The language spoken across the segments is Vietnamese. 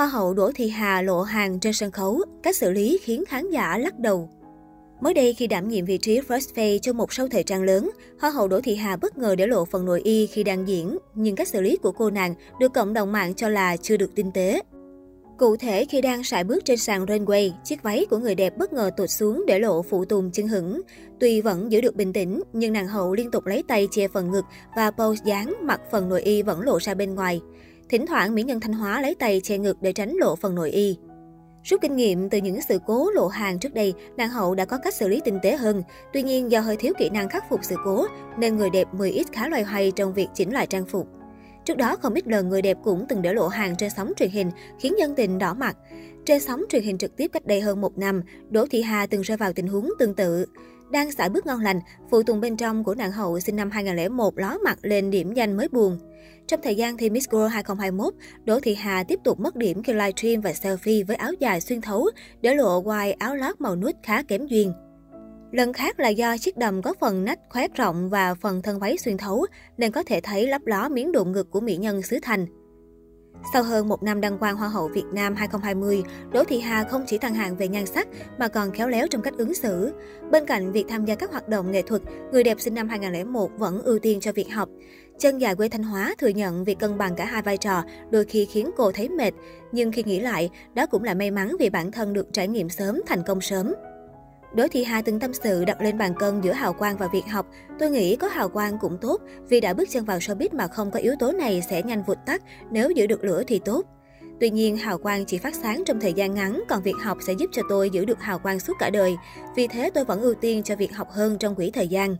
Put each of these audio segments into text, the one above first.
Hoa hậu Đỗ Thị Hà lộ hàng trên sân khấu, cách xử lý khiến khán giả lắc đầu. Mới đây khi đảm nhiệm vị trí First Face cho một show thời trang lớn, Hoa hậu Đỗ Thị Hà bất ngờ để lộ phần nội y khi đang diễn, nhưng cách xử lý của cô nàng được cộng đồng mạng cho là chưa được tinh tế. Cụ thể, khi đang sải bước trên sàn runway, chiếc váy của người đẹp bất ngờ tụt xuống để lộ phụ tùng chân hững. Tuy vẫn giữ được bình tĩnh, nhưng nàng hậu liên tục lấy tay che phần ngực và pose dáng mặc phần nội y vẫn lộ ra bên ngoài. Thỉnh thoảng, mỹ nhân Thanh Hóa lấy tay che ngực để tránh lộ phần nội y. Rút kinh nghiệm từ những sự cố lộ hàng trước đây, nàng hậu đã có cách xử lý tinh tế hơn. Tuy nhiên, do hơi thiếu kỹ năng khắc phục sự cố, nên người đẹp 10X khá loay hoay trong việc chỉnh lại trang phục. Trước đó, không ít lần người đẹp cũng từng để lộ hàng trên sóng truyền hình, khiến nhân tình đỏ mặt. Trên sóng truyền hình trực tiếp cách đây hơn một năm, Đỗ Thị Hà từng rơi vào tình huống tương tự. Đang xả bước ngon lành, phụ tùng bên trong của nàng hậu sinh năm 2001 ló mặt lên điểm danh mới buồn. Trong thời gian thi Miss World 2021, Đỗ Thị Hà tiếp tục mất điểm khi livestream và selfie với áo dài xuyên thấu, để lộ ngoài áo lót màu nút khá kém duyên. Lần khác là do chiếc đầm có phần nách khoét rộng và phần thân váy xuyên thấu, nên có thể thấy lấp ló miếng đụng ngực của mỹ nhân xứ Thành. Sau hơn một năm đăng quang Hoa hậu Việt Nam 2020, Đỗ Thị Hà không chỉ thăng hạng về nhan sắc mà còn khéo léo trong cách ứng xử. Bên cạnh việc tham gia các hoạt động nghệ thuật, người đẹp sinh năm 2001 vẫn ưu tiên cho việc học. Chân dài quê Thanh Hóa thừa nhận việc cân bằng cả hai vai trò đôi khi khiến cô thấy mệt, nhưng khi nghĩ lại, đó cũng là may mắn vì bản thân được trải nghiệm sớm, thành công sớm. Đỗ Thị Hà từng tâm sự đặt lên bàn cân giữa hào quang và việc học. Tôi nghĩ có hào quang cũng tốt, vì đã bước chân vào showbiz mà không có yếu tố này sẽ nhanh vụt tắt, nếu giữ được lửa thì tốt. Tuy nhiên, hào quang chỉ phát sáng trong thời gian ngắn, còn việc học sẽ giúp cho tôi giữ được hào quang suốt cả đời. Vì thế tôi vẫn ưu tiên cho việc học hơn trong quỹ thời gian.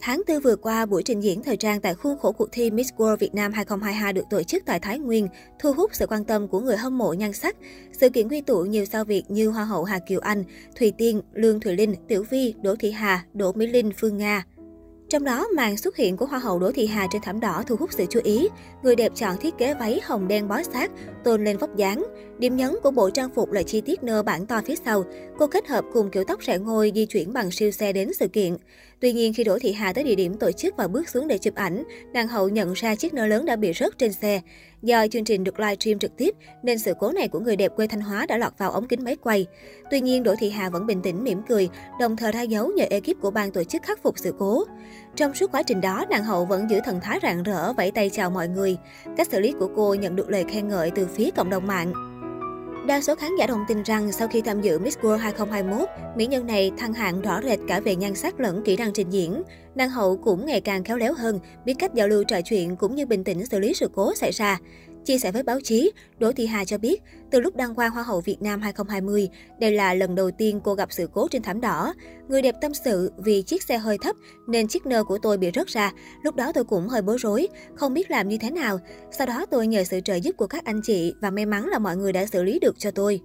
Tháng 4 vừa qua, buổi trình diễn thời trang tại khuôn khổ cuộc thi Miss World Việt Nam 2022 được tổ chức tại Thái Nguyên, thu hút sự quan tâm của người hâm mộ nhan sắc. Sự kiện quy tụ nhiều sao Việt như Hoa hậu Hà Kiều Anh, Thùy Tiên, Lương Thùy Linh, Tiểu Vi, Đỗ Thị Hà, Đỗ Mỹ Linh, Phương Nga. Trong đó, màn xuất hiện của Hoa hậu Đỗ Thị Hà trên thảm đỏ thu hút sự chú ý. Người đẹp chọn thiết kế váy hồng đen bó sát, tôn lên vóc dáng. Điểm nhấn của bộ trang phục là chi tiết nơ bản to phía sau. Cô kết hợp cùng kiểu tóc rẽ ngôi di chuyển bằng siêu xe đến sự kiện. Tuy nhiên, khi Đỗ Thị Hà tới địa điểm tổ chức và bước xuống để chụp ảnh, nàng hậu nhận ra chiếc nơ lớn đã bị rớt trên xe. Do chương trình được live stream trực tiếp, nên sự cố này của người đẹp quê Thanh Hóa đã lọt vào ống kính máy quay. Tuy nhiên, Đỗ Thị Hà vẫn bình tĩnh mỉm cười, đồng thời ra dấu nhờ ekip của ban tổ chức khắc phục sự cố. Trong suốt quá trình đó, nàng hậu vẫn giữ thần thái rạng rỡ, vẫy tay chào mọi người. Cách xử lý của cô nhận được lời khen ngợi từ phía cộng đồng mạng. Đa số khán giả đồng tin rằng sau khi tham dự Miss World 2021, mỹ nhân này thăng hạng rõ rệt cả về nhan sắc lẫn kỹ năng trình diễn. Nàng hậu cũng ngày càng khéo léo hơn, biết cách giao lưu trò chuyện cũng như bình tĩnh xử lý sự cố xảy ra. Chia sẻ với báo chí, Đỗ Thị Hà cho biết, từ lúc đăng quang Hoa hậu Việt Nam 2020, đây là lần đầu tiên cô gặp sự cố trên thảm đỏ. Người đẹp tâm sự vì chiếc xe hơi thấp nên chiếc nơ của tôi bị rớt ra. Lúc đó tôi cũng hơi bối rối, không biết làm như thế nào. Sau đó tôi nhờ sự trợ giúp của các anh chị và may mắn là mọi người đã xử lý được cho tôi.